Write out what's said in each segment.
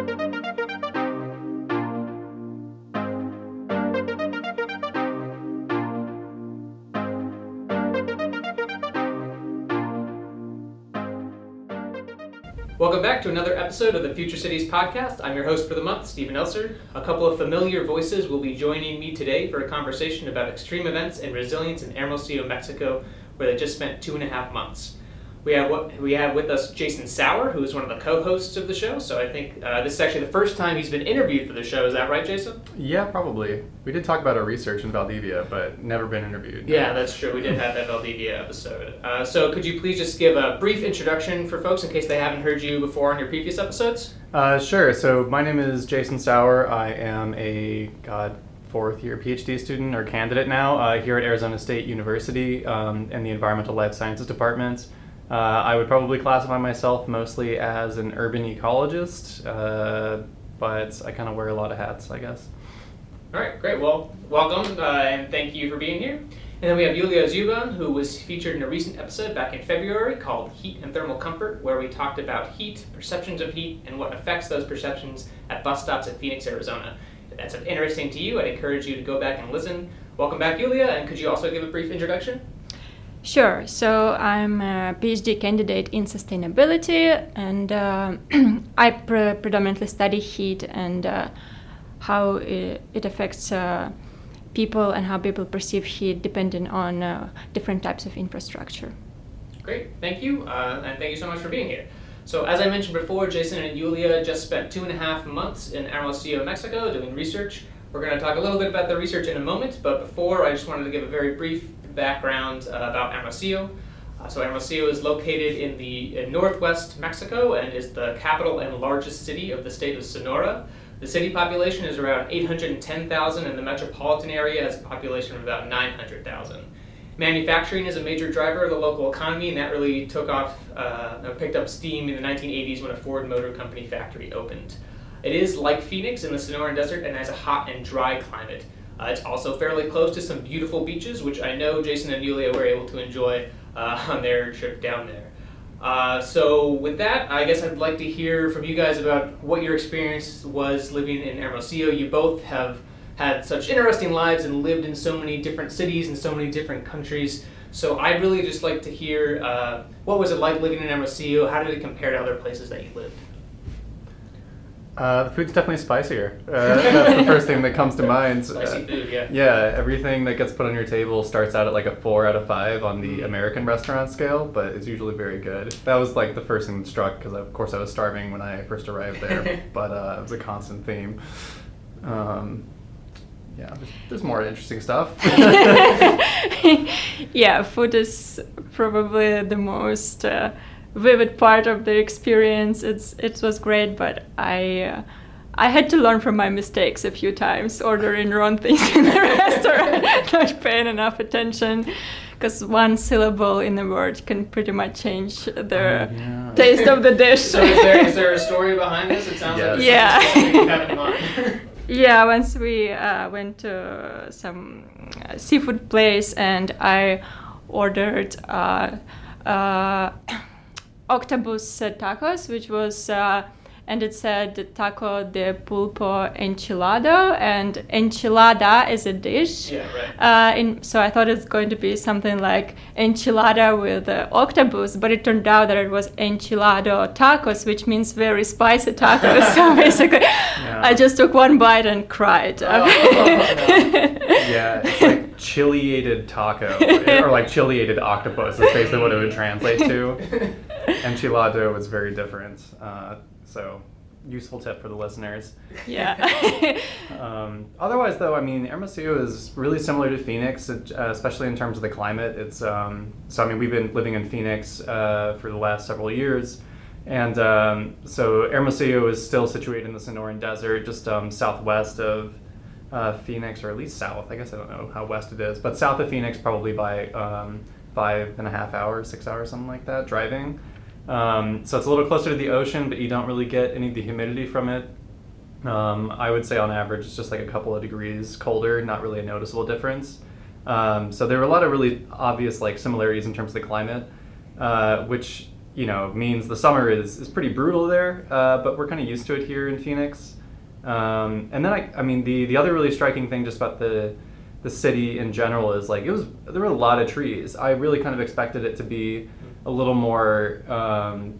Welcome back to another episode of the Future Cities podcast. I'm your host for the month, Stephen Elser. A couple of familiar voices will be joining me today for a conversation about extreme events and resilience in Hermosillo, Mexico, where they just spent two and a half months. We have what we have with us Jason Sauer, who is one of the co-hosts of the show. So I think uh, this is actually the first time he's been interviewed for the show. Is that right, Jason? Yeah, probably. We did talk about our research in Valdivia, but never been interviewed. Yeah, that's true. We did have that Valdivia episode. Uh, so could you please just give a brief introduction for folks in case they haven't heard you before on your previous episodes? Uh, sure. So my name is Jason Sauer. I am a God fourth year PhD student or candidate now uh, here at Arizona State University um, in the Environmental Life Sciences Department. Uh, I would probably classify myself mostly as an urban ecologist, uh, but I kind of wear a lot of hats, I guess. All right, great. Well, welcome uh, and thank you for being here. And then we have Yulia Zuban, who was featured in a recent episode back in February called Heat and Thermal Comfort, where we talked about heat, perceptions of heat, and what affects those perceptions at bus stops in Phoenix, Arizona. If that's interesting to you, I'd encourage you to go back and listen. Welcome back, Yulia, and could you also give a brief introduction? Sure. So I'm a PhD candidate in sustainability, and uh, I pre- predominantly study heat and uh, how it, it affects uh, people and how people perceive heat depending on uh, different types of infrastructure. Great. Thank you, uh, and thank you so much for being here. So, as I mentioned before, Jason and Yulia just spent two and a half months in Hermosillo, Mexico, doing research. We're going to talk a little bit about the research in a moment, but before, I just wanted to give a very brief background uh, about Hermosillo. Uh, so Hermosillo is located in the in northwest Mexico and is the capital and largest city of the state of Sonora. The city population is around 810,000 and the metropolitan area has a population of about 900,000. Manufacturing is a major driver of the local economy and that really took off, uh, picked up steam in the 1980s when a Ford Motor Company factory opened. It is like Phoenix in the Sonoran Desert and has a hot and dry climate. Uh, it's also fairly close to some beautiful beaches, which I know Jason and Yulia were able to enjoy uh, on their trip down there. Uh, so, with that, I guess I'd like to hear from you guys about what your experience was living in Hermosillo. You both have had such interesting lives and lived in so many different cities and so many different countries. So, I'd really just like to hear uh, what was it like living in Hermosillo? How did it compare to other places that you lived? Uh, the food's definitely spicier. Uh, that's the first thing that comes to mind. Spicy Uh, food, yeah. yeah, everything that gets put on your table starts out at like a four out of five on the Mm. American restaurant scale, but it's usually very good. That was like the first thing that struck because of course I was starving when I first arrived there, but uh, it was a constant theme. Um, yeah, there's, there's more interesting stuff. yeah, food is probably the most uh, vivid part of the experience. It's it was great, but I uh, I had to learn from my mistakes a few times, ordering wrong things in the restaurant, not paying enough attention. Because one syllable in a word can pretty much change the Oh, yeah. taste of the dish. So, is there, is there a story behind this? It sounds like Yes. there's something you have in mind. Yeah, once we uh, went to some uh, seafood place and I ordered uh, uh, octopus uh, tacos, which was, uh, and it said taco de pulpo enchilado, and enchilada is a dish. Yeah, right. Uh, in, so I thought it's going to be something like enchilada with uh, octopus, but it turned out that it was enchilado tacos, which means very spicy tacos. so basically, I just took one bite and cried. Oh, no. yeah, it's like chiliated taco, or like chiliated octopus. Is basically what it would translate to. Enchilado was very different. Uh, so, useful tip for the listeners. yeah. Um, otherwise, though, I mean, Hermosillo is really similar to Phoenix, uh, especially in terms of the climate. It's um, so I mean, we've been living in Phoenix uh, for the last several years, and um, so Hermosillo is still situated in the Sonoran Desert, just um, southwest of uh, Phoenix, or at least south. I guess I don't know how west it is, but south of Phoenix, probably by um, five and a half hours, six hours, something like that, driving. Um, so it's a little closer to the ocean, but you don't really get any of the humidity from it. Um, I would say on average it's just like a couple of degrees colder, not really a noticeable difference. Um, so there were a lot of really obvious like similarities in terms of the climate, uh, which you know means the summer is, is pretty brutal there, uh, but we're kind of used to it here in Phoenix. Um, and then I, I mean the the other really striking thing just about the the city in general is like it was there were a lot of trees. I really kind of expected it to be a little more um,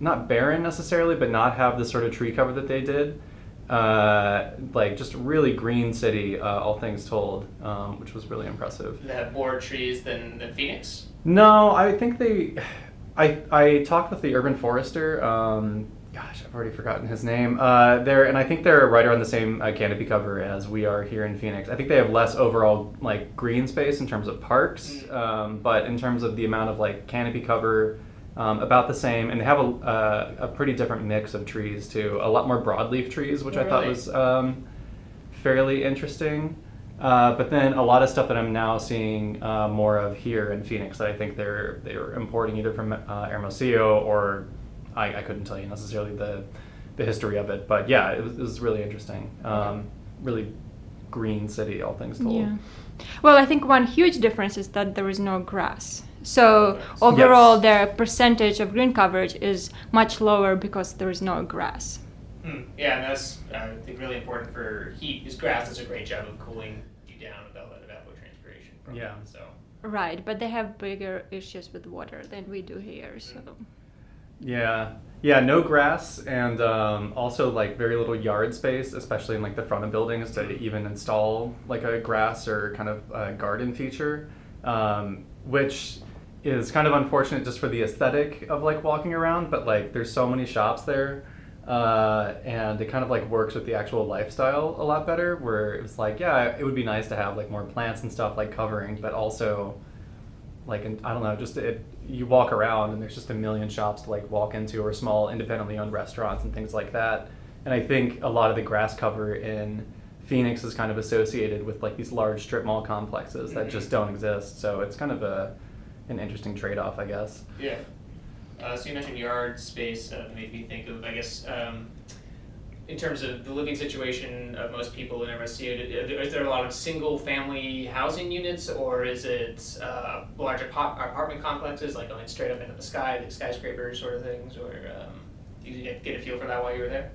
not barren necessarily, but not have the sort of tree cover that they did. Uh, like just a really green city, uh, all things told, um, which was really impressive. They have more trees than, than Phoenix. No, I think they. I I talked with the urban forester. Um, gosh, I've already forgotten his name. Uh, there, and I think they're right around the same uh, canopy cover as we are here in Phoenix. I think they have less overall like green space in terms of parks, Mm. um, but in terms of the amount of like canopy cover, um, about the same. And they have a, uh, a pretty different mix of trees too. A lot more broadleaf trees, which Oh, I thought was um, fairly interesting. Uh, but then a lot of stuff that I'm now seeing uh, more of here in Phoenix that I think they're they're importing either from uh, Hermosillo or I, I couldn't tell you necessarily the the history of it, but yeah, it was, it was really interesting. Um, really green city, all things told. Yeah. Well, I think one huge difference is that there is no grass. So overall, Yes. their percentage of green coverage is much lower because there is no grass. Hmm. Yeah, and that's uh, I think really important for heat. Because grass does a great job of cooling you down without that evapotranspiration. From Yeah. It, so Right, but they have bigger issues with water than we do here. So Yeah, yeah, no grass, and um, also like very little yard space, especially in like the front of buildings, to even install like a grass or kind of a garden feature, um, which is kind of unfortunate just for the aesthetic of like walking around. But like, there's so many shops there, uh, and it kind of like works with the actual lifestyle a lot better. Where it's like, yeah, it would be nice to have like more plants and stuff like covering, but also like in, I don't know, just it, you walk around and there's just a million shops to like walk into or small independently owned restaurants and things like that. And I think a lot of the grass cover in Phoenix is kind of associated with like these large strip mall complexes that just don't exist. So it's kind of a an interesting trade off, I guess. yeah. Uh, so you mentioned yard space. Uh, made me think of I guess um, in terms of the living situation of most people in MSC. Is there a lot of single family housing units, or is it uh, apartment complexes like going straight up into the sky, the skyscrapers sort of things, or um, did you get, get a feel for that while you were there?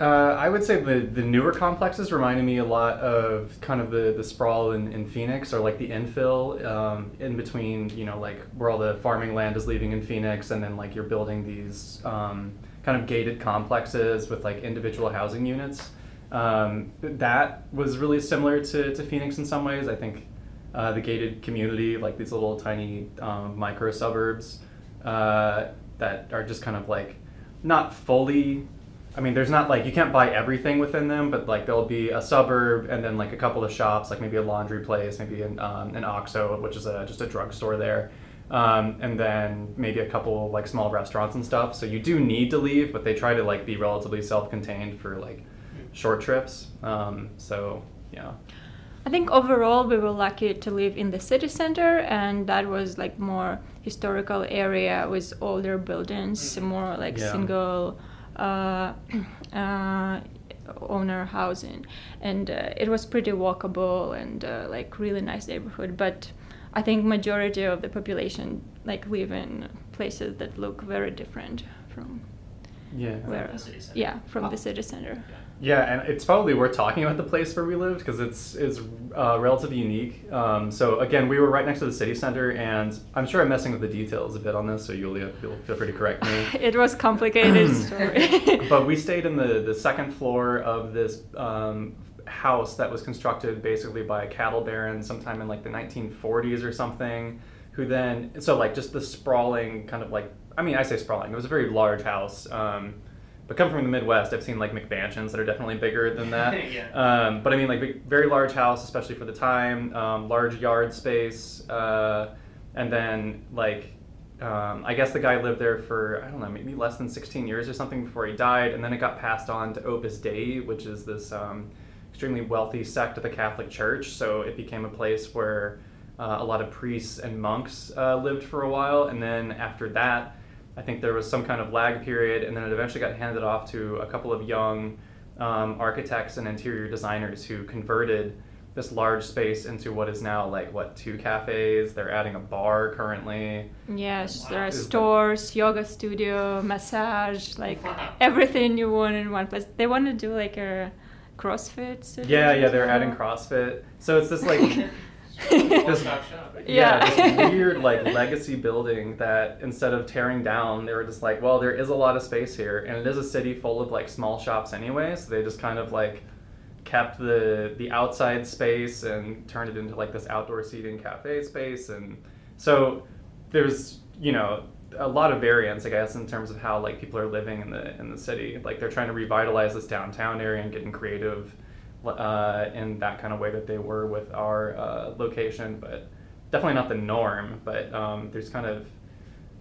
Uh, I would say the, the newer complexes reminded me a lot of kind of the, the sprawl in, in Phoenix or like the infill um, in between, you know, like where all the farming land is leaving in Phoenix and then like you're building these um, kind of gated complexes with like individual housing units. Um, that was really similar to, to Phoenix in some ways. I think uh, the gated community, like these little tiny um, micro suburbs uh, that are just kind of like not fully I mean, there's not like you can't buy everything within them, but like there'll be a suburb and then like a couple of shops, like maybe a laundry place, maybe an, um, an OXXO, which is a, just a drugstore there, um, and then maybe a couple like small restaurants and stuff. So you do need to leave, but they try to like be relatively self-contained for like short trips. Um, so yeah, I think overall we were lucky to live in the city center, and that was like more historical area with older buildings, more like Yeah. single uh, uh, owner housing, and uh, it was pretty walkable and uh, like really nice neighborhood. But I think majority of the population like live in places that look very different from the yeah. where city center. yeah from the city center. Yeah, and it's probably worth talking about the place where we lived because it's is uh, relatively unique. Um, so again, we were right next to the city center, and I'm sure I'm messing with the details a bit on this, so Yulia, feel, feel free to correct me. It was complicated story. but we stayed in the, the second floor of this um, house that was constructed basically by a cattle baron sometime in like the 1940s or something who then so like just the sprawling kind of like i mean i say sprawling it was a very large house um, but come from the midwest i've seen like mcmansions that are definitely bigger than that Yeah. um, but i mean like big, very large house especially for the time um, large yard space uh, and then like um, I guess the guy lived there for I don't know maybe less than 16 years or something before he died, and then it got passed on to Opus Dei, which is this um, extremely wealthy sect of the Catholic Church. So it became a place where uh, a lot of priests and monks uh, lived for a while, and then after that, I think there was some kind of lag period, and then it eventually got handed off to a couple of young um, architects and interior designers who converted this large space into what is now like what two cafes. They're adding a bar currently. Yes, Wow. there are Is the- stores, yoga studio, massage, like Wow. everything you want in one place. They want to do like a CrossFit. studio Yeah, yeah, they're well. adding CrossFit. So it's this like One-stop shop. Yeah. this weird like legacy building that instead of tearing down, they were just like, well, there is a lot of space here, and it is a city full of like small shops anyway. So they just kind of like kept the the outside space and turned it into like this outdoor seating cafe space, and so there's you know a lot of variance, I guess, in terms of how like people are living in the in the city. Like they're trying to revitalize this downtown area and getting creative uh, in that kind of way that they were with our uh, location, but definitely not the norm. But um, there's kind of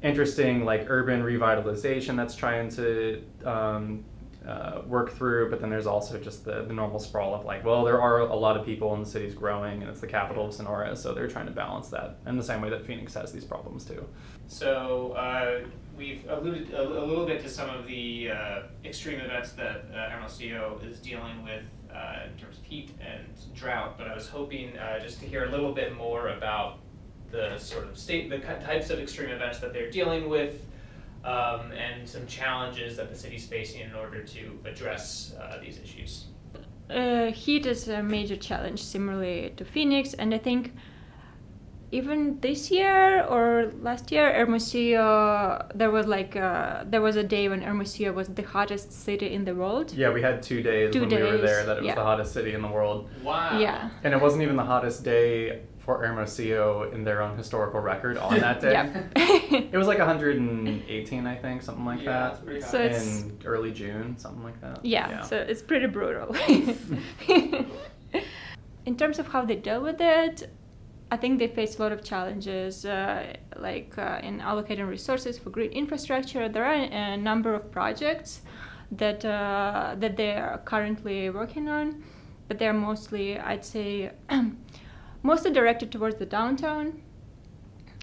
interesting like urban revitalization that's trying to um, uh, work through, but then there's also just the, the normal sprawl of like, well, there are a lot of people and the city's growing and it's the capital of Sonora, so they're trying to balance that in the same way that Phoenix has these problems too. So uh, we've alluded a, a little bit to some of the uh, extreme events that uh, Hermosillo is dealing with uh, in terms of heat and drought, but I was hoping uh, just to hear a little bit more about the sort of state, the types of extreme events that they're dealing with, um, and some challenges that the city's facing in order to address uh, these issues. Heat is a major challenge, similarly to Phoenix, and I think even this year or last year, Hermosillo, there was like uh, there was a day when Hermosillo was the hottest city in the world. Yeah, we had two days Two when we were there that it was yeah. the hottest city in the world. Wow. Yeah. And it wasn't even the hottest day for Hermosillo in their own historical record on that day. Yeah. It was like 118, I think, something like Yeah, that. that's pretty So high. it's- in early June, something like that. yeah, so it's pretty brutal. in terms of how they deal with it, I think they face a lot of challenges, uh, like uh, in allocating resources for grid infrastructure. There are a number of projects that uh, that they are currently working on, but they're mostly, I'd say, mostly directed towards the downtown.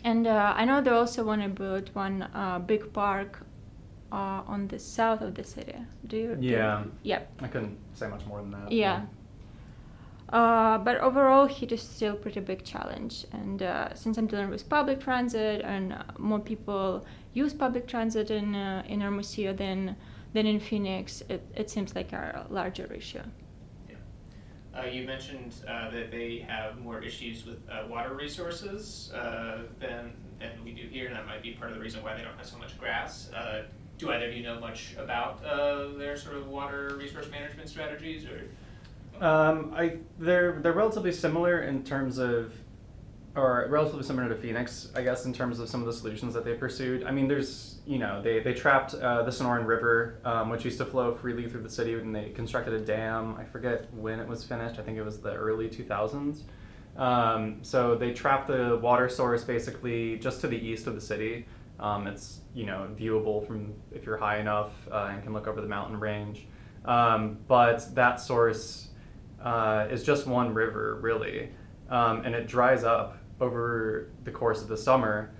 And uh, I know they also want to build one uh, big park uh, on the south of the city. Do you? do you- Yeah. Yep. I couldn't say much more than that. Yeah. Uh, but overall, heat is still pretty big challenge. And uh, since I'm dealing with public transit, and uh, more people use public transit in uh, in Hermosillo than than in Phoenix, it, it seems like a larger issue. Yeah. Uh, you mentioned uh, that they have more issues with water resources than, than we do here, and that might be part of the reason why they don't have so much grass. Do either of you know much about their sort of water resource management strategies, or Um, I they're they're relatively similar in terms of, or relatively similar to Phoenix, I guess, in terms of some of the solutions that they pursued. I mean, there's you know they they trapped uh, the Sonoran River, um, which used to flow freely through the city, and they constructed a dam. I forget when it was finished. I think it was the early 2000s. Um, so they trapped the water source basically just to the east of the city. Um, it's you know viewable from if you're high enough uh, and can look over the mountain range. Um, but that source uh, is just one river, really, um, and it dries up over the course of the summer,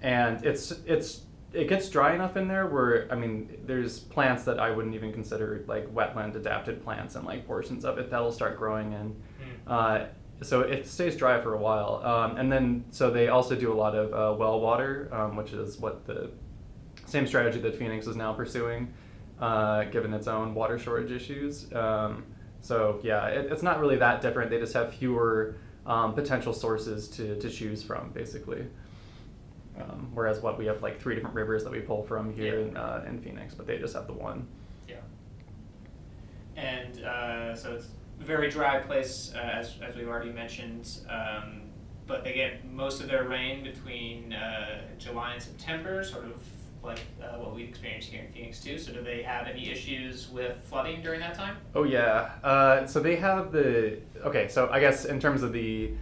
and it's it's it gets dry enough in there where I mean, there's plants that I wouldn't even consider like wetland adapted plants, and like portions of it that'll start growing in. Uh, so it stays dry for a while, um, and then so they also do a lot of uh, well water, um, which is what the same strategy that Phoenix is now pursuing, uh, given its own water shortage issues. Um, so yeah, it, it's not really that different. They just have fewer um, potential sources to, to choose from, basically. Um, whereas what we have like three different rivers that we pull from here Yeah. in, uh, in Phoenix, but they just have the one. yeah. And uh, so it's a very dry place, uh, as, as we've already mentioned. Um, but they get most of their rain between uh, July and September, sort of like uh, what we've experienced here in Phoenix too. So do they have any issues with flooding during that time? Oh yeah. Uh, so they have the okay. So I guess in terms of the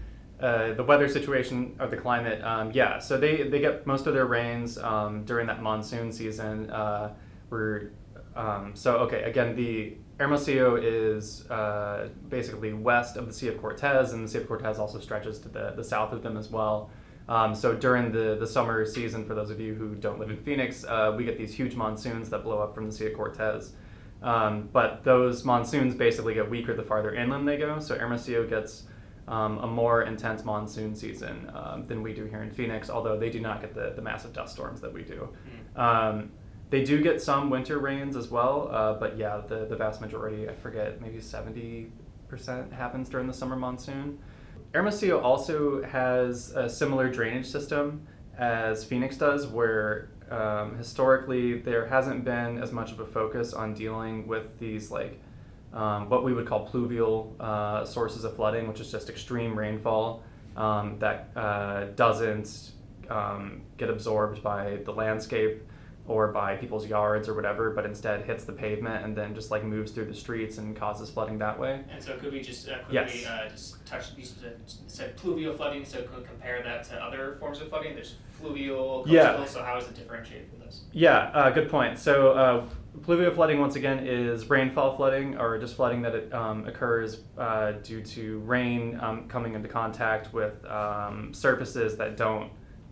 uh, the weather situation or the climate, um, yeah. So they they get most of their rains um, during that monsoon season. Uh, we're um, so okay. Again, the Hermosillo is uh, basically west of the Sea of Cortez, and the Sea of Cortez also stretches to the the south of them as well. Um, so during the, the summer season, for those of you who don't live in Phoenix, uh, we get these huge monsoons that blow up from the Sea of Cortez. Um, but those monsoons basically get weaker the farther inland they go. So Hermosillo gets um, a more intense monsoon season um, than we do here in Phoenix, although they do not get the, the massive dust storms that we do. Mm. Um, they do get some winter rains as well, uh, but yeah, the, the vast majority, I forget, maybe 70% happens during the summer monsoon. Hermosillo also has a similar drainage system as Phoenix does, where um, historically there hasn't been as much of a focus on dealing with these like um, what we would call pluvial uh, sources of flooding, which is just extreme rainfall um, that uh, doesn't um, get absorbed by the landscape or by people's yards or whatever, but instead hits the pavement and then just like moves through the streets and causes flooding that way. And so, could we just uh, quickly Yes. uh, just touch? You said- said pluvial flooding. So, could we compare that to other forms of flooding? There's fluvial, coastal. Yeah. So, how is it differentiated from those? Yeah, uh, good point. So, uh, pluvial flooding, once again, is rainfall flooding or just flooding that it, um, occurs uh, due to rain um, coming into contact with um, surfaces that don't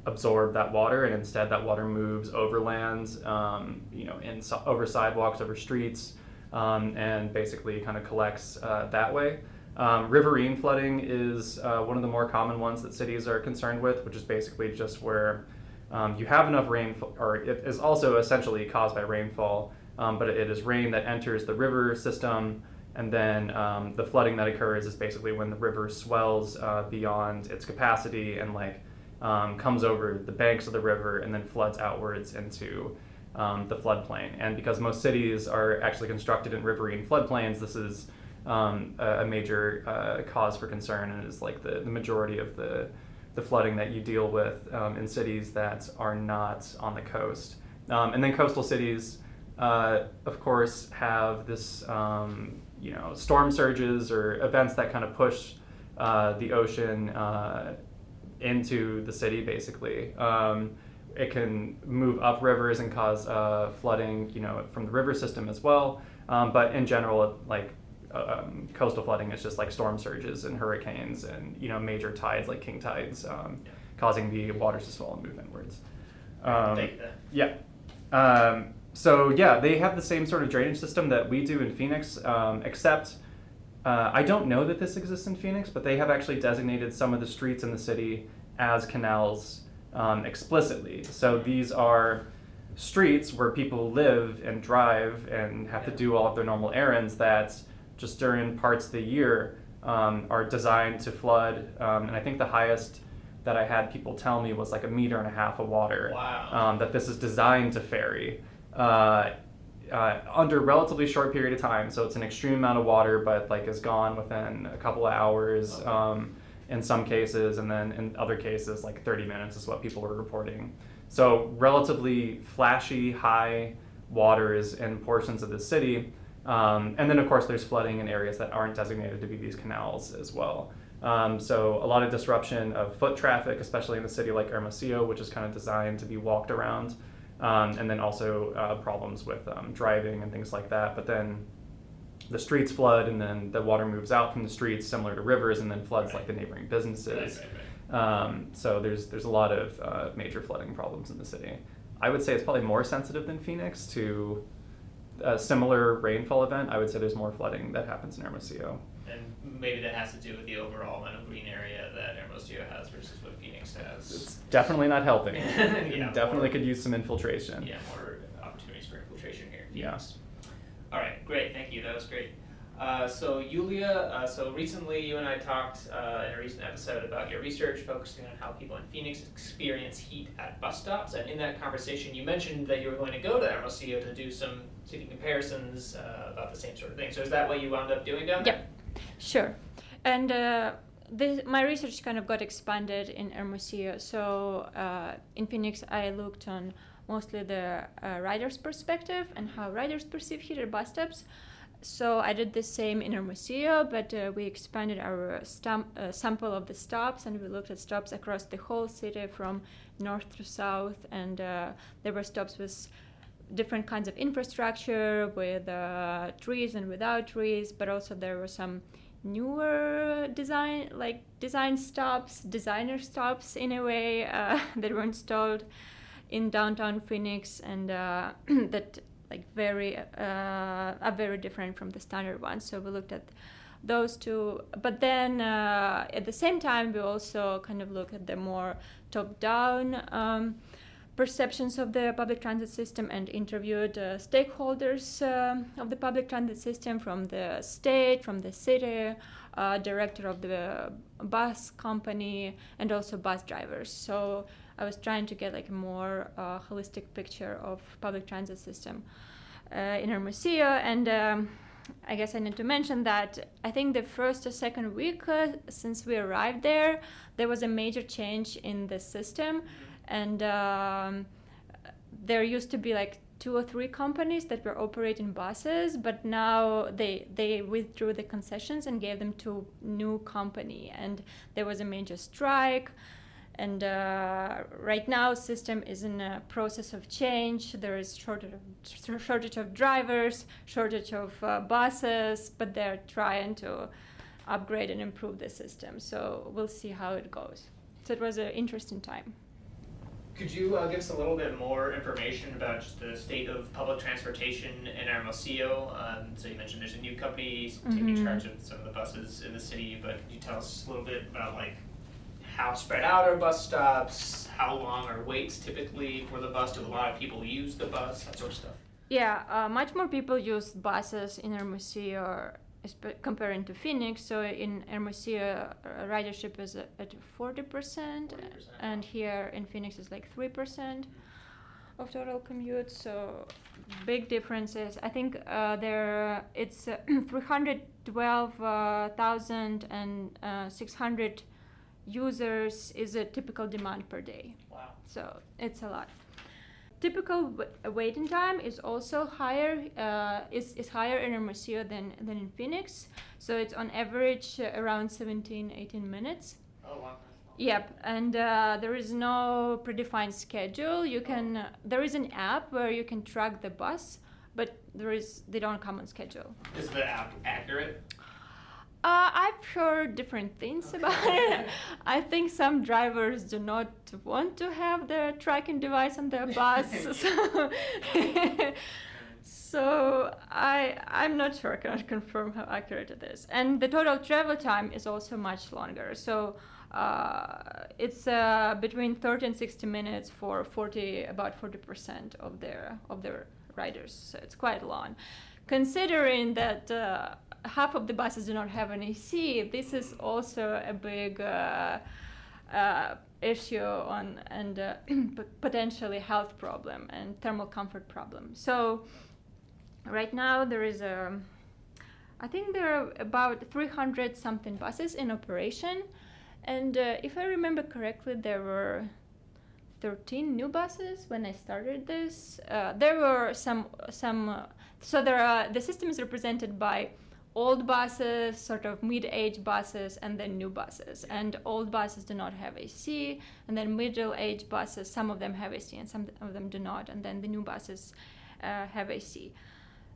absorb that water, and instead that water moves over lands, um, you know, in, over sidewalks, over streets, um, and basically kind of collects uh, that way. Um, riverine flooding is uh, one of the more common ones that cities are concerned with, which is basically just where um, you have enough rainfall, or it is also essentially caused by rainfall, um, but it is rain that enters the river system, and then um, the flooding that occurs is basically when the river swells uh, beyond its capacity and like um, comes over the banks of the river and then floods outwards into um, the floodplain. And because most cities are actually constructed in riverine floodplains, this is um, a a major uh, cause for concern and is like the, the majority of the, the flooding that you deal with um, in cities that are not on the coast. Um, and then coastal cities, uh, of course, have this, um, you know, storm surges or events that kind of push uh, the ocean uh, into the city, basically. Um, it can move up rivers and cause uh, flooding, you know, from the river system as well. Um, but in general, like um, coastal flooding is just like storm surges and hurricanes and you know major tides like king tides, um, causing the waters to swell and move inwards. Um, yeah. Um, so yeah, they have the same sort of drainage system that we do in Phoenix, um, except uh, I don't know that this exists in Phoenix, but they have actually designated some of the streets in the city as canals um, explicitly. So these are streets where people live and drive and have to do all of their normal errands that just during parts of the year um, are designed to flood. Um, and I think the highest that I had people tell me was like a meter and a half of water Wow. um, that this is designed to ferry uh, uh, under relatively short period of time. So it's an extreme amount of water, but like is gone within a couple of hours um, in some cases, and then in other cases, like 30 minutes is what people were reporting. So relatively flashy, high waters in portions of the city. Um, and then, of course, there's flooding in areas that aren't designated to be these canals as well. Um, so a lot of disruption of foot traffic, especially in a city like Hermosillo, which is kind of designed to be walked around, um, and then also uh, problems with um, driving and things like that. But then the streets flood, and then the water moves out from the streets, similar to rivers, and then floods like the neighboring businesses. Right, right, Um, so there's there's a lot of uh, major flooding problems in the city. I would say it's probably more sensitive than Phoenix to a similar rainfall event. I would say there's more flooding that happens in Hermosillo. And maybe that has to do with the overall amount of green area that Hermosillo has versus what Phoenix has. It's definitely not helping. Yeah, definitely more- could use some infiltration. yeah, more opportunities for infiltration here in Yeah. All right, great, thank you. That was great. Uh, so Yulia, uh, so recently you and I talked uh, in a recent episode about your research focusing on how people in Phoenix experience heat at bus stops, and in that conversation you mentioned that you were going to go to Hermosillo to do some city comparisons uh, about the same sort of thing. So is that what you wound up doing down there? Yep, sure. And uh, this, my research kind of got expanded in Hermosillo. So uh, in Phoenix, I looked on mostly the uh, rider's perspective and how riders perceive heat at bus stops. So I did the same in Hermosillo, but uh, we expanded our stamp, uh, sample of the stops and we looked at stops across the whole city from north to south. And uh, there were stops with different kinds of infrastructure with uh, trees and without trees, but also there were some newer design like design stops, designer stops in a way uh, that were installed in downtown Phoenix and uh, that like very uh, are very different from the standard ones. So we looked at those two. But then uh, at the same time, we also kind of look at the more top down. Um, perceptions of the public transit system and interviewed uh, stakeholders uh, of the public transit system from the state, from the city, uh, director of the bus company, and also bus drivers. So I was trying to get like a more uh, holistic picture of public transit system uh, in Hermosillo and. Um, I guess I need to mention that I think the first or second week uh, since we arrived there, there was a major change in the system and um, there used to be like two or three companies that were operating buses but now they they withdrew the concessions and gave them to new company. And there was a major strike. And uh, right now system is in a process of change. There is shortage of, shortage of drivers shortage of uh, buses but they're trying to upgrade and improve the system. So we'll see how it goes. So it was an interesting time could you uh, give us a little bit more information about just the state of public transportation in Hermosillo? Um, so you mentioned there's a new company mm-hmm. taking charge of some of the buses in the city, but could you tell us a little bit about like how spread out are bus stops? How long are waits typically for the bus? Do a lot of people use the bus? That sort of stuff. Yeah, uh, much more people use buses in Hermosillo comparing to Phoenix. So in Hermosillo, uh, ridership is at 40%, and here in Phoenix is like 3% of total commute. So big differences. I think uh, there it's uh, 312,000 and uh, 600 users is a typical demand per day. Wow. So it's a lot typical waiting time is also higher uh, is, is higher in Hermosillo than, than in Phoenix. So it's on average uh, around 17, 18 minutes. Oh wow. Yep, and uh, there is no predefined schedule. You can uh, there is an app where you can track the bus, but there is they don't come on schedule. Is the app accurate? Uh, I've heard different things about it. I think some drivers do not want to have the tracking device on their bus. so, so I I'm not sure I cannot confirm how accurate it is. And the total travel time is also much longer. So uh, it's uh, between 30 and 60 minutes for 40 about 40 percent of their of their riders. So it's quite long, considering that uh, half of the buses do not have an AC. This is also a big uh, uh, issue on and uh, potentially health problem and thermal comfort problem. So right now there is a, I think there are about 300 something buses in operation, and uh, if I remember correctly, there were 13 new buses when I started this. Uh, there were some some uh, so there are the system is represented by old buses, sort of mid-age buses, and then new buses. And old buses do not have AC, and then middle-age buses, some of them have AC and some of them do not, and then the new buses uh, have AC.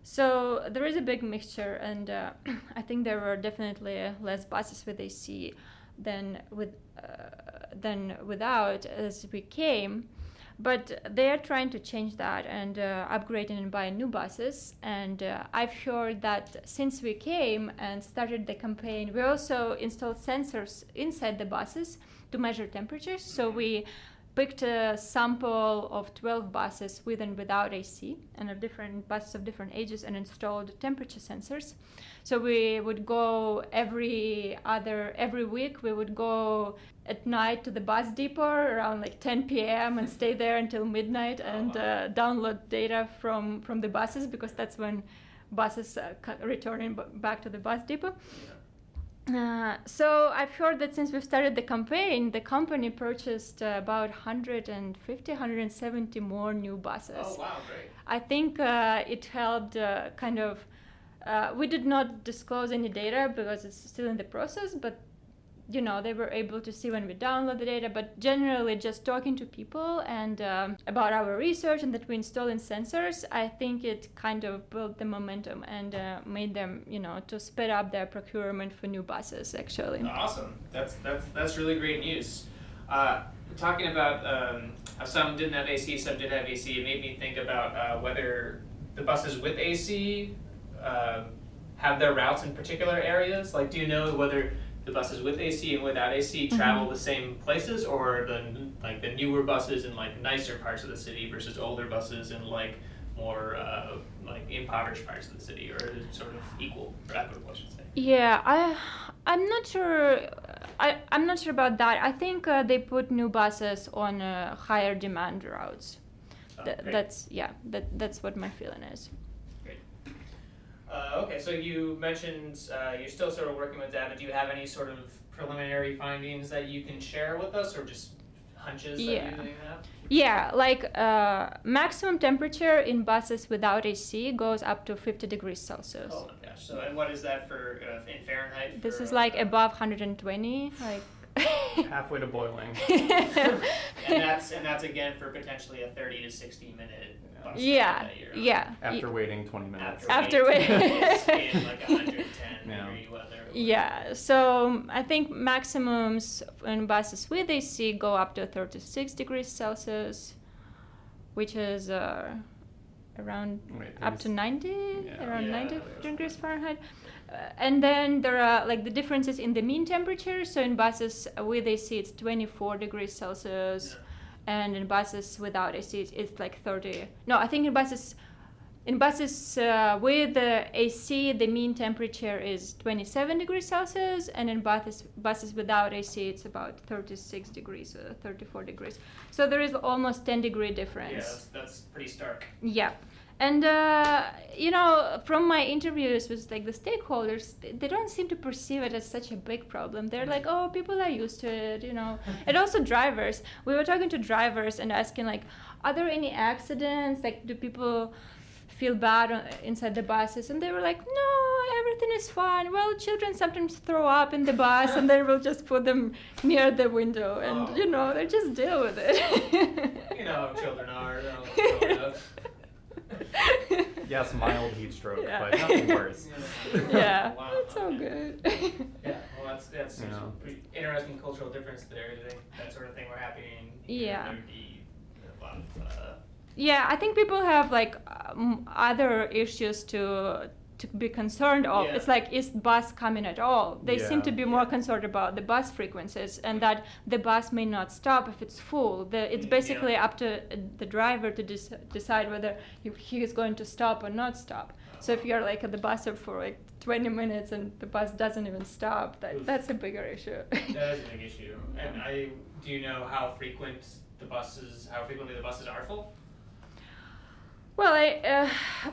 So there is a big mixture, and uh, I think there were definitely less buses with AC than with uh, than without as we came. But they are trying to change that and uh, upgrading and buying new buses. And uh, I've heard that since we came and started the campaign, we also installed sensors inside the buses to measure temperatures. So we picked a sample of 12 buses with and without AC and of different buses of different ages and installed temperature sensors. So we would go every other every week we would go at night to the bus depot around like 10 p.m. and stay there until midnight and uh, download data from from the buses because that's when buses uh, returning back to the bus depot. Yeah. Uh, so I've heard that since we've started the campaign, the company purchased uh, about 150, 170 more new buses. Oh wow, great! I think uh, it helped uh, kind of. Uh, we did not disclose any data because it's still in the process, but you know they were able to see when we download the data but generally just talking to people and um, about our research and that we install in sensors i think it kind of built the momentum and uh, made them you know to speed up their procurement for new buses actually. Awesome. That's that's that's really great news. Uh, talking about um, how some didn't have ac some did have ac it made me think about uh, whether the buses with ac um, have their routes in particular areas? Like, do you know whether the buses with AC and without AC travel the same places, or the like the newer buses in like nicer parts of the city versus older buses in like more uh, like impoverished parts of the city, or sort of equal or equitable, I should say? Yeah, I I'm not sure. I I'm not sure about that. I think uh, they put new buses on uh, higher demand routes. Oh, Th- great. that's yeah. That that's what my feeling is. Great. Uh, okay, so you mentioned uh, you're still sort of working with data. Do you have any sort of preliminary findings that you can share with us, or just hunches that Yeah. you that you have? Yeah, like uh, maximum temperature in buses without AC goes up to 50 degrees Celsius. Oh my gosh! So, and what is that for uh, in Fahrenheit? This for, is like uh, above 120. Like. Halfway to boiling. and that's and that's again for potentially a 30 to 60 minute bus yeah, that you're on. yeah. After waiting 20 minutes. After waiting waiting. in like 110 Yeah. degree weather. Yeah, so um, I think maximums in buses with AC go up to 36 degrees Celsius, which is uh, around Wait, up to 90, Yeah. around Yeah, 90 degrees Fahrenheit. Uh, and then there are like the differences in the mean temperature. So in buses with AC, it's 24 degrees Celsius, Yeah. And in buses without AC, it's, like 30. No, I think in buses. In buses uh, with the AC, the mean temperature is 27 degrees Celsius, and in buses buses without AC, it's about 36 degrees, or 34 degrees. So there is almost 10 degree Yeah, difference. that's, that's pretty stark. Yeah. And uh, you know, from my interviews with like the stakeholders, they, they don't seem to perceive it as such a big problem. They're like, "Oh, people are used to it," you know. and also drivers. We were talking to drivers and asking like, "Are there any accidents? Like, do people feel bad inside the buses?" And they were like, "No, everything is fine. Well, children sometimes throw up in the bus, and then we'll just put them near the window, and Oh. you know, they just deal with it." You know how children are. they're all grown up. Yes, mild heat stroke, Yeah. but nothing worse. yeah, Wow, it's all good. Yeah, well, that's that's You a know. pretty interesting cultural difference there. I think that sort of thing we're happening. Yeah. There'd be a lot of. Uh, yeah, I think people have like um, other issues to to be concerned of. Yeah. It's like is bus coming at all? They seem to be more concerned about the bus frequencies and that the bus may not stop if it's full. The, it's Mm, basically yeah. up to uh, the driver to decide whether he, he is going to stop or not stop. So if you're like at the bus stop for like 20 minutes and the bus doesn't even stop, that, that's a bigger issue. that is a big issue. And I do you know how frequent the buses, how frequently the buses are full? Well, I, uh,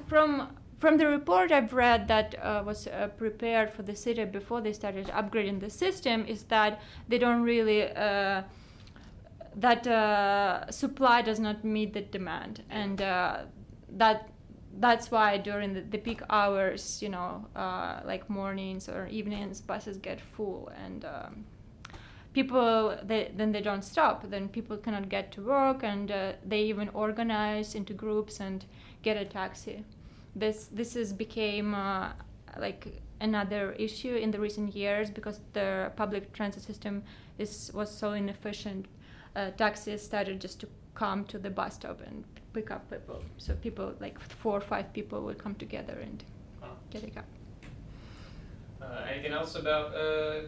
from from the report I've read that uh, was uh, prepared for the city before they started upgrading the system, is that they don't really uh, that uh, supply does not meet the demand, and uh, that that's why during the, the peak hours, you know, uh, like mornings or evenings, buses get full and. Um, people they, then they don't stop then people cannot get to work and uh, they even organize into groups and get a taxi this this is became uh, like another issue in the recent years because the public transit system is was so inefficient uh, taxis started just to come to the bus stop and pick up people so people like four or five people would come together and Huh. get a cab Uh, anything else about uh,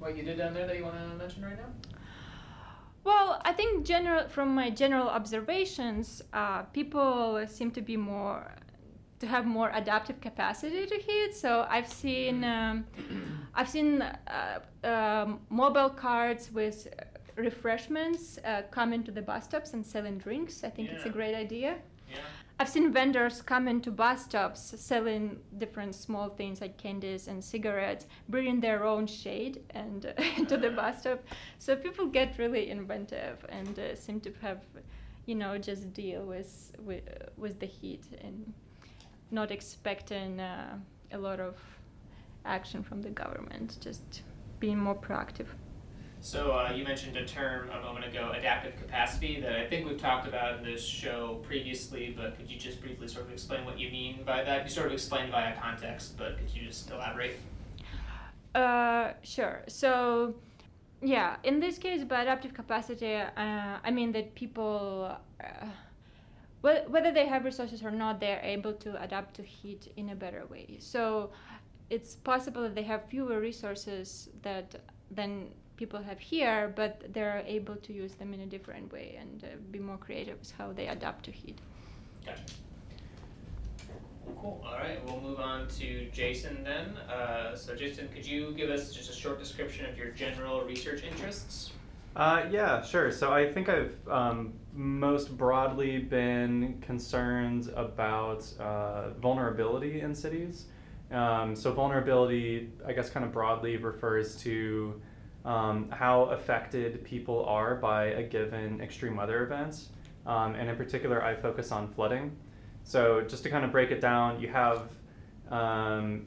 what you did down there that you want to mention right now? Well, I think general from my general observations, uh, people seem to be more to have more adaptive capacity to heat. So I've seen um, I've seen uh, um, mobile carts with refreshments uh, come into the bus stops and selling drinks. I think it's a great idea. Yeah. I've seen vendors come into bus stops selling different small things like candies and cigarettes, bringing their own shade and to the bus stop. So people get really inventive and uh, seem to have, you know, just deal with with, with the heat and not expecting uh, a lot of action from the government. Just being more proactive. So uh, you mentioned a term a moment ago, adaptive capacity, that I think we've talked about in this show previously. But could you just briefly sort of explain what you mean by that? You sort of explained via context, but could you just elaborate? Uh, sure. So, yeah, in this case, by adaptive capacity, uh, I mean that people, whether they have resources or not, they're able to adapt to heat in a better way. So, it's possible that they have fewer resources that than people have here, but they're able to use them in a different way and uh, be more creative with how they adapt to heat. Gotcha. Cool. All right, we'll move on to Jason then. Uh, so, Jason, could you give us just a short description of your general research interests? Uh, yeah, sure. So I think I've um, most broadly been concerned about uh, vulnerability in cities. Um, so vulnerability, I guess, kind of broadly refers to um, how affected people are by a given extreme weather event. Um, and in particular, I focus on flooding. So just to kind of break it down, you have um,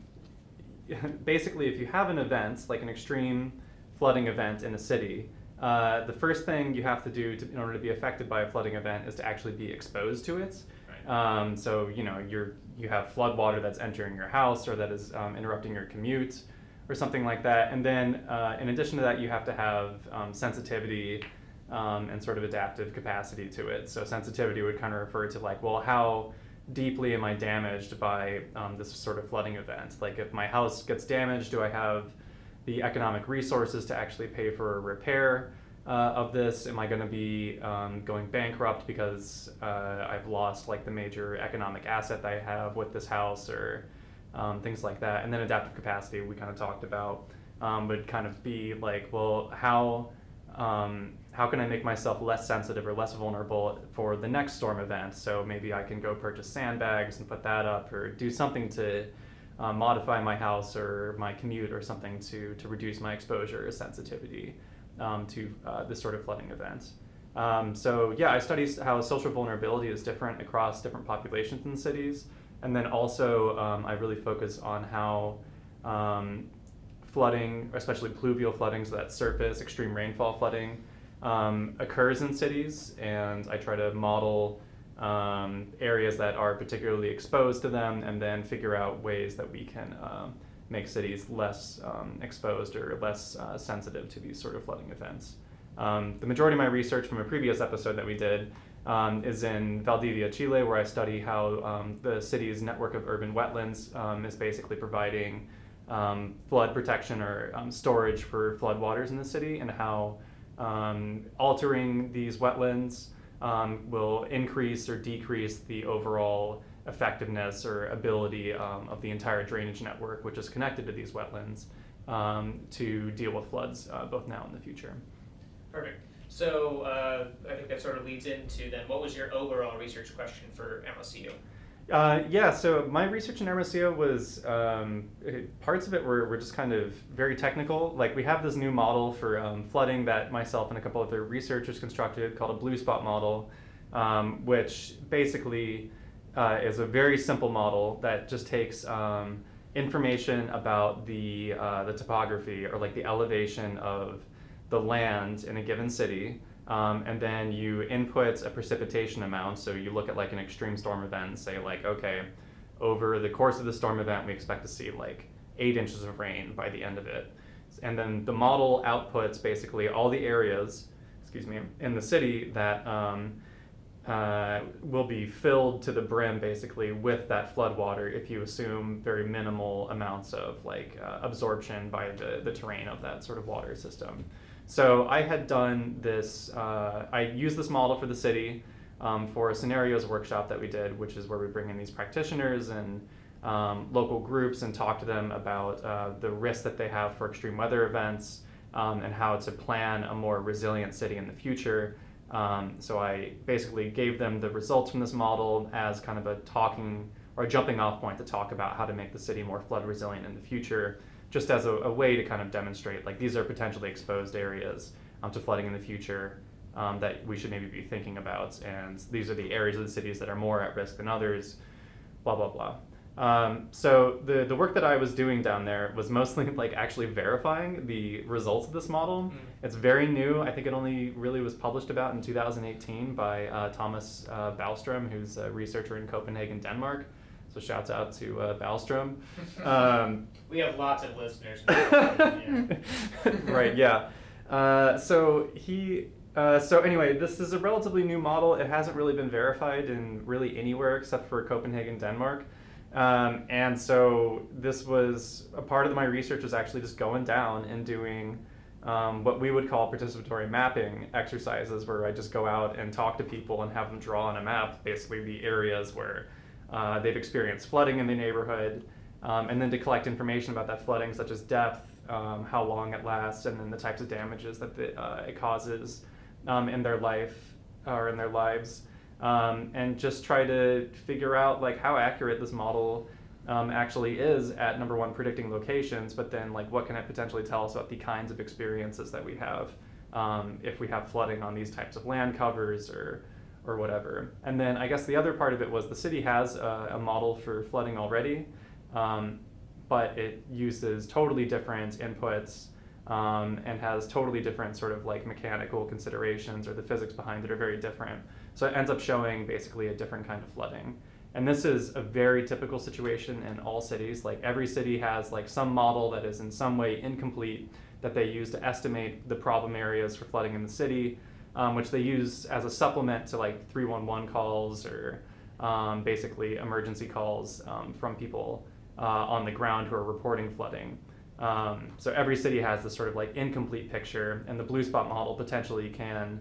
basically if you have an event like an extreme flooding event in a city, uh, the first thing you have to do to, in order to be affected by a flooding event is to actually be exposed to it. Right. Um, so you know you're you have flood water that's entering your house or that is um, interrupting your commute or something like that. And then uh, in addition to that, you have to have um, sensitivity um, and sort of adaptive capacity to it. So sensitivity would kind of refer to like, well, how deeply am I damaged by um, this sort of flooding event? Like if my house gets damaged, do I have the economic resources to actually pay for a repair uh, of this? Am I going to be um, going bankrupt because uh, I've lost like the major economic asset that I have with this house or um, things like that? And then adaptive capacity we kind of talked about um, would kind of be like, well, how um, how can I make myself less sensitive or less vulnerable for the next storm event? So maybe I can go purchase sandbags and put that up, or do something to uh, modify my house or my commute or something to, to reduce my exposure or sensitivity um, to uh, this sort of flooding event. Um, so yeah, I study how social vulnerability is different across different populations in cities, and then also um, I really focus on how um, flooding, especially pluvial flooding, so that surface extreme rainfall flooding, um, occurs in cities, and I try to model um, areas that are particularly exposed to them, and then figure out ways that we can um, make cities less um, exposed or less uh, sensitive to these sort of flooding events. Um, the majority of my research from a previous episode that we did um, is in Valdivia, Chile, where I study how the city's network of urban wetlands is basically providing flood protection or storage for floodwaters in the city, and how altering these wetlands um, will increase or decrease the overall effectiveness or ability um, of the entire drainage network, which is connected to these wetlands, um, to deal with floods uh, both now and in the future. Perfect. So uh, I think that sort of leads into then what was your overall research question for Hermosillo? Uh, yeah, so my research in Hermosillo was um, parts of it were, were just kind of very technical. Like we have this new model for um, flooding that myself and a couple other researchers constructed called a blue spot model, um, which basically uh, is a very simple model that just takes um, information about the uh, the topography or like the elevation of the land in a given city. Um, and then you input a precipitation amount. So you look at like an extreme storm event and say like, okay, over the course of the storm event, we expect to see like eight inches of rain by the end of it. And then the model outputs basically all the areas, excuse me, in the city that um, uh, will be filled to the brim basically with that flood water if you assume very minimal amounts of like uh, absorption by the, the terrain of that sort of water system. So I had done this, uh, I used this model for the city um, for a scenarios workshop that we did, which is where we bring in these practitioners and um, local groups and talk to them about uh, the risks that they have for extreme weather events um, and how to plan a more resilient city in the future. Um, so I basically gave them the results from this model as kind of a talking or a jumping off point to talk about how to make the city more flood resilient in the future just as a, a, way to kind of demonstrate like these are potentially exposed areas um, to flooding in the future um, that we should maybe be thinking about, and these are the areas of the cities that are more at risk than others. Blah blah blah. Um, so the the work that I was doing down there was mostly like actually verifying the results of this model. Mm. It's very new. I think it only really was published about in 2018 by uh, Thomas uh, Balstrom, who's a researcher in Copenhagen, Denmark. So shouts out to uh, Balstrom. Um, we have lots of listeners. right. Yeah. Uh, so he. Uh, so anyway, this is a relatively new model. It hasn't really been verified in really anywhere except for Copenhagen, Denmark. Um, and so this was a part of my research was actually just going down and doing um, what we would call participatory mapping exercises, where I just go out and talk to people and have them draw on a map basically the areas where uh, they've experienced flooding in the neighborhood, um, and then to collect information about that flooding, such as depth, um, how long it lasts, and then the types of damages that the, uh, it causes um, in their life or in their lives, um, and just try to figure out like how accurate this model um, actually is at number one predicting locations, but then like what can it potentially tell us about the kinds of experiences that we have um, if we have flooding on these types of land covers or or whatever. And then I guess the other part of it was the city has a, a model for flooding already, um, but it uses totally different inputs. Um, and has totally different sort of like mechanical considerations or the physics behind it are very different. So it ends up showing basically a different kind of flooding. And this is a very typical situation in all cities. Like every city has like some model that is in some way incomplete that they use to estimate the problem areas for flooding in the city, um, which they use as a supplement to like 311 calls or um, basically emergency calls um, from people uh, on the ground who are reporting flooding. Um, so every city has this sort of like incomplete picture, and the blue spot model potentially can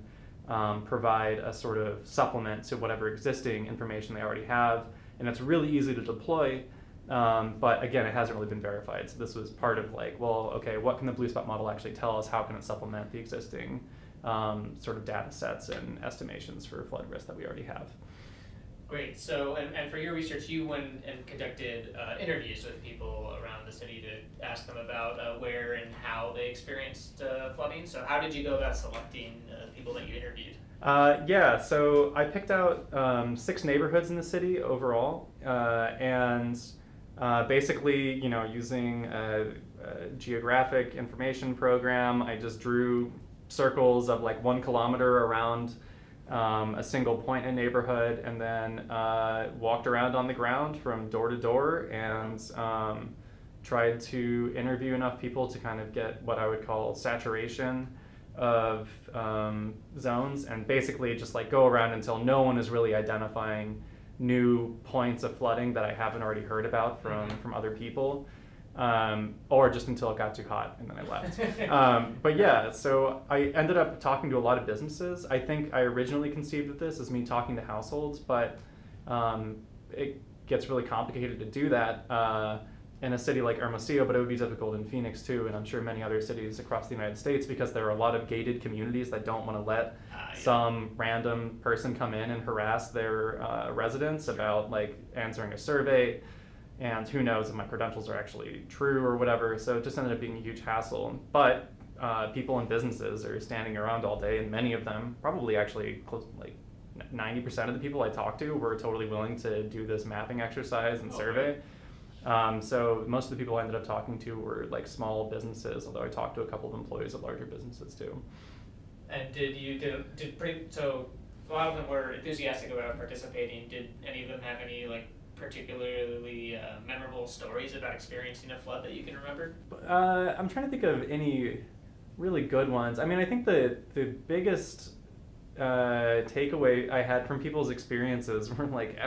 um, provide a sort of supplement to whatever existing information they already have, and it's really easy to deploy. Um, but again, it hasn't really been verified. So this was part of like, well, okay, what can the blue spot model actually tell us? How can it supplement the existing um, sort of data sets and estimations for flood risk that we already have? Great. So, and, and for your research, you went and conducted uh, interviews with people around the city to ask them about uh, where and how they experienced uh, flooding. So, how did you go about selecting uh, people that you interviewed? Uh, yeah, so I picked out um, six neighborhoods in the city overall, uh, and basically, you know, using a, a geographic information program, I just drew circles of like one kilometer around um, a single point in a neighborhood and then uh, walked around on the ground from door to door and um, tried to interview enough people to kind of get what I would call saturation of um, zones and basically just like go around until no one is really identifying new points of flooding that I haven't already heard about from, mm-hmm. from other people um, or just until it got too hot and then I left. um, but yeah, so I ended up talking to a lot of businesses. I think I originally conceived of this as me talking to households, but um, it gets really complicated to do that uh, in a city like Hermosillo, but it would be difficult in Phoenix too, and I'm sure many other cities across the United States because there are a lot of gated communities that don't want to let uh, yeah. some random person come in and harass their uh, residents about like answering a survey and who knows if my credentials are actually true or whatever. So it just ended up being a huge hassle. But uh, people and businesses are standing around all day, and many of them, probably actually close, like 90% of the people I talked to, were totally willing to do this mapping exercise and okay. survey. Um, so most of the people I ended up talking to were like small businesses, although I talked to a couple of employees of larger businesses too. And did you did, did pretty so a lot of them were enthusiastic about participating. Did any of them have any like particularly uh, memorable stories about experiencing a flood that you can remember? Uh, I'm trying to think of any really good ones. I mean, I think the the biggest uh, takeaway I had from people's experiences were like,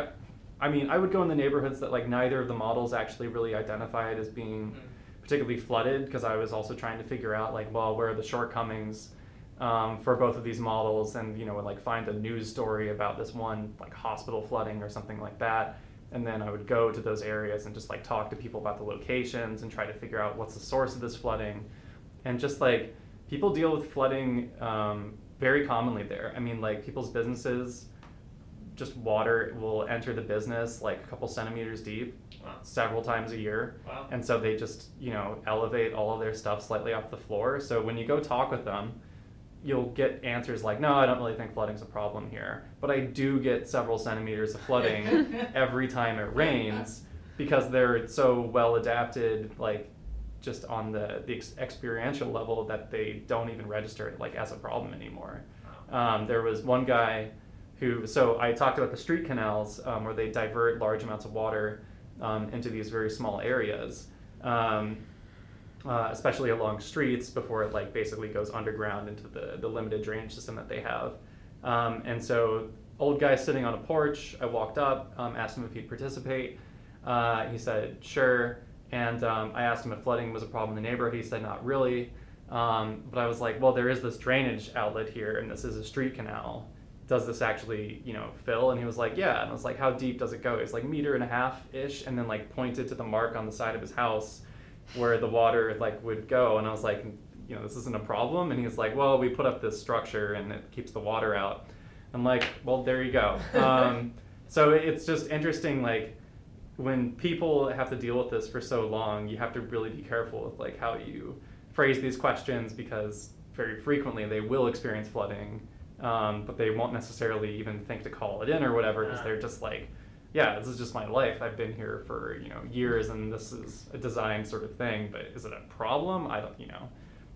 I mean, I would go in the neighborhoods that like neither of the models actually really identified as being mm-hmm. particularly flooded because I was also trying to figure out like, well, where are the shortcomings. Um, for both of these models, and you know, like find a news story about this one like hospital flooding or something like that, and then I would go to those areas and just like talk to people about the locations and try to figure out what's the source of this flooding, and just like people deal with flooding um, very commonly there. I mean, like people's businesses, just water will enter the business like a couple centimeters deep, wow. several times a year, wow. and so they just you know elevate all of their stuff slightly off the floor. So when you go talk with them you'll get answers like, no, I don't really think flooding's a problem here. But I do get several centimeters of flooding every time it rains because they're so well adapted, like just on the, the ex- experiential level that they don't even register it like as a problem anymore. Um, there was one guy who, so I talked about the street canals um, where they divert large amounts of water um, into these very small areas. Um, uh, especially along streets before it like basically goes underground into the, the limited drainage system that they have. Um, and so old guy sitting on a porch, I walked up, um, asked him if he'd participate. Uh, he said, sure. And um, I asked him if flooding was a problem in the neighborhood. He said, not really. Um, but I was like, well, there is this drainage outlet here, and this is a street canal. Does this actually, you know, fill? And he was like, yeah. And I was like, how deep does it go? It's like meter and a half ish, and then like pointed to the mark on the side of his house where the water like would go. And I was like, you know, this isn't a problem. And he's like, well, we put up this structure and it keeps the water out. I'm like, well, there you go. Um, so it's just interesting, like when people have to deal with this for so long, you have to really be careful with like how you phrase these questions because very frequently they will experience flooding, um, but they won't necessarily even think to call it in or whatever because they're just like, yeah, this is just my life. I've been here for you know years, and this is a design sort of thing. But is it a problem? I don't, you know,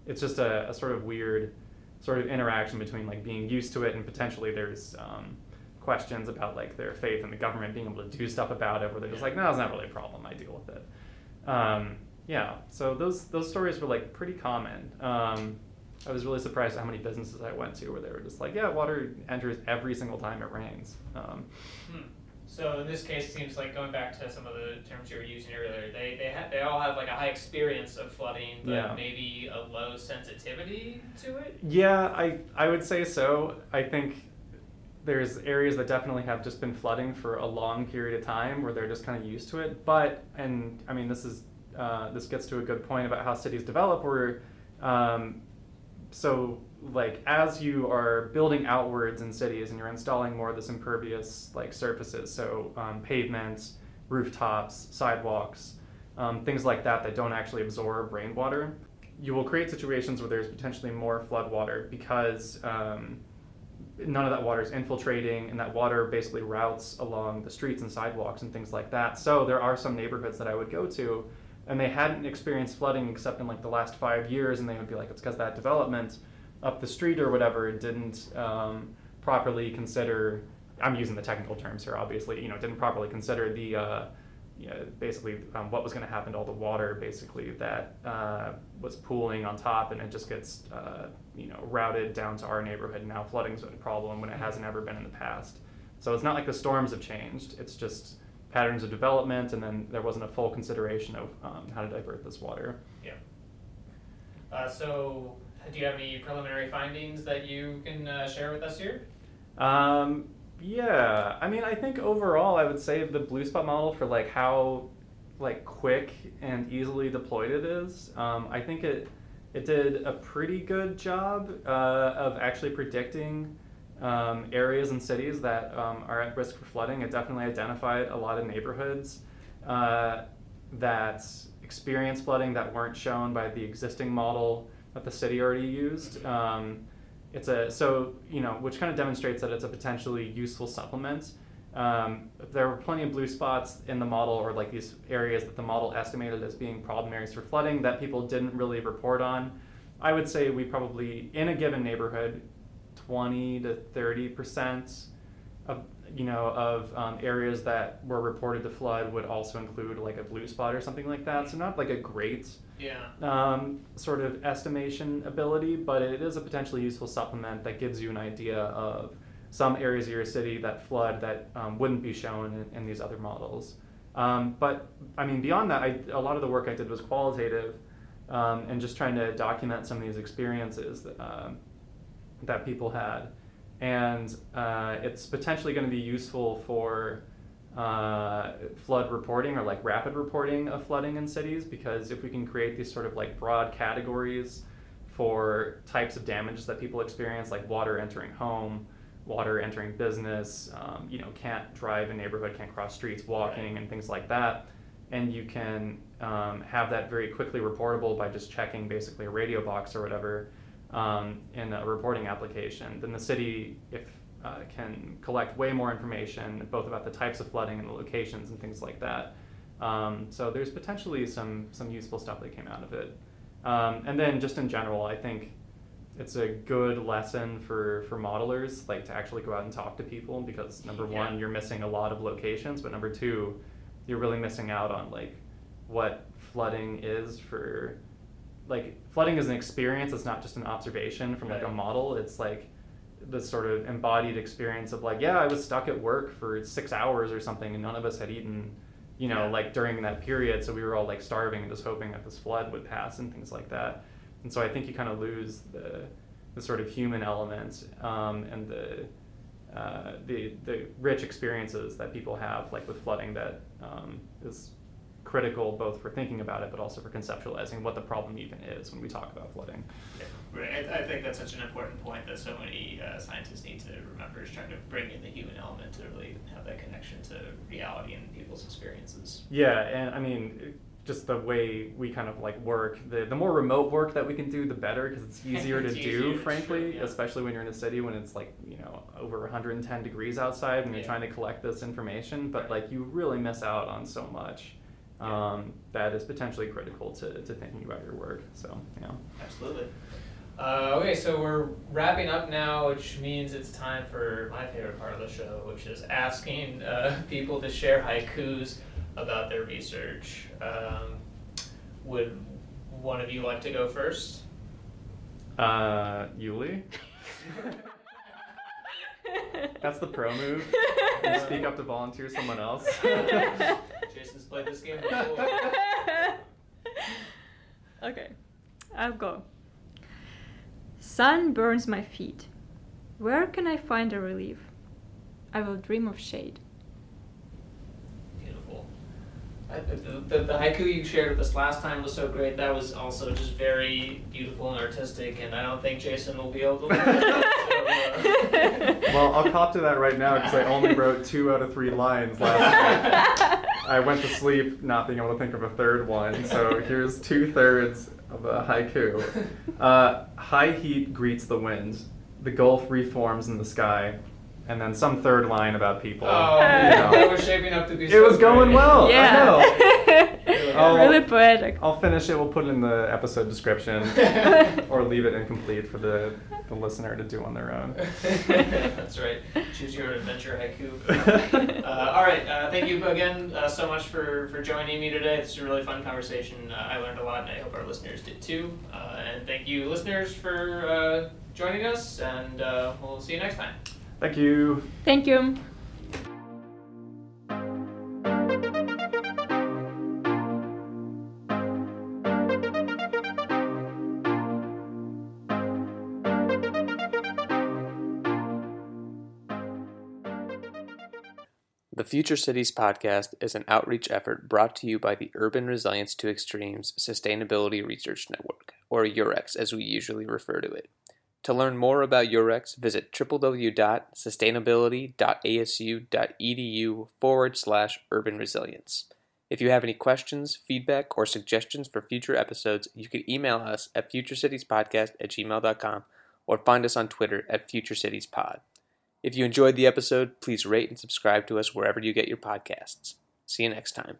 it's just a, a sort of weird sort of interaction between like being used to it and potentially there's um, questions about like their faith in the government being able to do stuff about it, where they're just like, no, it's not really a problem. I deal with it. Um, yeah, so those those stories were like pretty common. Um, I was really surprised at how many businesses I went to where they were just like, yeah, water enters every single time it rains. Um, Hmm. So in this case, it seems like going back to some of the terms you were using earlier, they they ha- they all have like a high experience of flooding, but Yeah. maybe a low sensitivity to it. Yeah, I I would say so. I think there's areas that definitely have just been flooding for a long period of time where they're just kind of used to it. But and I mean this is uh, this gets to a good point about how cities develop. Where um, so like as you are building outwards in cities and you're installing more of this impervious like surfaces, so um, pavements, rooftops, sidewalks, um, things like that that don't actually absorb rainwater, you will create situations where there's potentially more flood water because um, none of that water is infiltrating and that water basically routes along the streets and sidewalks and things like that. So there are some neighborhoods that I would go to and they hadn't experienced flooding except in like the last five years and they would be like, it's because that development up the street or whatever didn't um, properly consider, I'm using the technical terms here obviously, you know, didn't properly consider the, uh, you know, basically um, what was going to happen to all the water basically that uh, was pooling on top and it just gets uh, you know routed down to our neighborhood. Now flooding's a problem when it hasn't ever been in the past. So it's not like the storms have changed it's just patterns of development and then there wasn't a full consideration of um, how to divert this water. Yeah. Uh, so, do you have any preliminary findings that you can uh, share with us here? Um, yeah, I mean, I think overall, I would say the blue spot model for like how like quick and easily deployed it is. Um, I think it it did a pretty good job uh, of actually predicting um, areas and cities that um, are at risk for flooding. It definitely identified a lot of neighborhoods uh, that experience flooding that weren't shown by the existing model that the city already used. Um, it's a so you know which kind of demonstrates that it's a potentially useful supplement. Um, there were plenty of blue spots in the model, or like these areas that the model estimated as being problem areas for flooding that people didn't really report on. I would say we probably in a given neighborhood, twenty to thirty percent of you know of um, areas that were reported to flood would also include like a blue spot or something like that. So not like a great Yeah. um, sort of estimation ability, but it is a potentially useful supplement that gives you an idea of some areas of your city that flood that um, wouldn't be shown in, in these other models. Um, but I mean, beyond that, I, a lot of the work I did was qualitative um, and just trying to document some of these experiences that, um, that people had. And uh, it's potentially going to be useful for uh, flood reporting or like rapid reporting of flooding in cities because if we can create these sort of like broad categories for types of damage that people experience, like water entering home, water entering business, um, you know, can't drive in neighborhood, can't cross streets walking, and things like that. And you can um, have that very quickly reportable by just checking basically a radio box or whatever um, in a reporting application. Then the city, if uh, can collect way more information, both about the types of flooding and the locations and things like that. Um, so there's potentially some some useful stuff that came out of it. Um, and then just in general, I think it's a good lesson for for modelers, like to actually go out and talk to people because number Yeah. one, you're missing a lot of locations, but number two, you're really missing out on like what flooding is for like flooding is an experience it's not just an observation from like a model it's like this sort of embodied experience of like yeah i was stuck at work for six hours or something and none of us had eaten you know, Yeah. like during that period. So we were all like starving and just hoping that this flood would pass and things like that. And so I think you kind of lose the, the sort of human element um, and the, uh, the, the rich experiences that people have, like with flooding, that um, is critical both for thinking about it, but also for conceptualizing what the problem even is when we talk about flooding. Yeah, Right, I, I think that's such an important point that so many uh, scientists need to remember is trying to bring in the human element to really have that connection to reality and people's experiences. Yeah, and I mean, just the way we kind of like work, the, the more remote work that we can do, the better because it's easier to It's do, easier, it's frankly, true, yeah. especially when you're in a city when it's like, you know, over 110 degrees outside and you're trying to collect this information, but like you really miss out on so much. Yeah. Um, that is potentially critical to, to thinking about your work. So, yeah. Absolutely. Uh, okay, so we're wrapping up now, which means it's time for my favorite part of the show, which is asking uh, people to share haikus about their research. Um, would one of you like to go first? Uh, Yuli? That's the pro move. You speak up to volunteer someone else. Jason's played this game before. okay, I'll go. Sun burns my feet. Where can I find a relief? I will dream of shade. Beautiful. I, the, the, the haiku you shared with us last time was so great. That was also just very beautiful and artistic, and I don't think Jason will be able to. Live it. So, uh, Well, I'll cop to that right now because I only wrote two out of three lines last night. I went to sleep not being able to think of a third one, so here's two thirds of a haiku. Uh, high heat greets the wind, the gulf reforms in the sky, and then some third line about people. Oh, you that know. was shaping up to be. It so was going great. well. I yeah. Oh. really poetic. I'll finish it. We'll put it in the episode description, or leave it incomplete for the, the listener to do on their own. That's right. Choose your own adventure haiku. Uh, all right. Uh, thank you again uh, so much for, for joining me today. It's a really fun conversation. Uh, I learned a lot, and I hope our listeners did too. Uh, and thank you, listeners, for uh, joining us. And uh, we'll see you next time. Thank you. Thank you. The Future Cities podcast is an outreach effort brought to you by the Urban Resilience to Extremes Sustainability Research Network, or UREX as we usually refer to it. To learn more about UREX, visit www.sustainability.asu.edu forward slash urban resilience. If you have any questions, feedback, or suggestions for future episodes, you can email us at futurecitiespodcast at gmail.com or find us on Twitter at futurecitiespod. If you enjoyed the episode, please rate and subscribe to us wherever you get your podcasts. See you next time.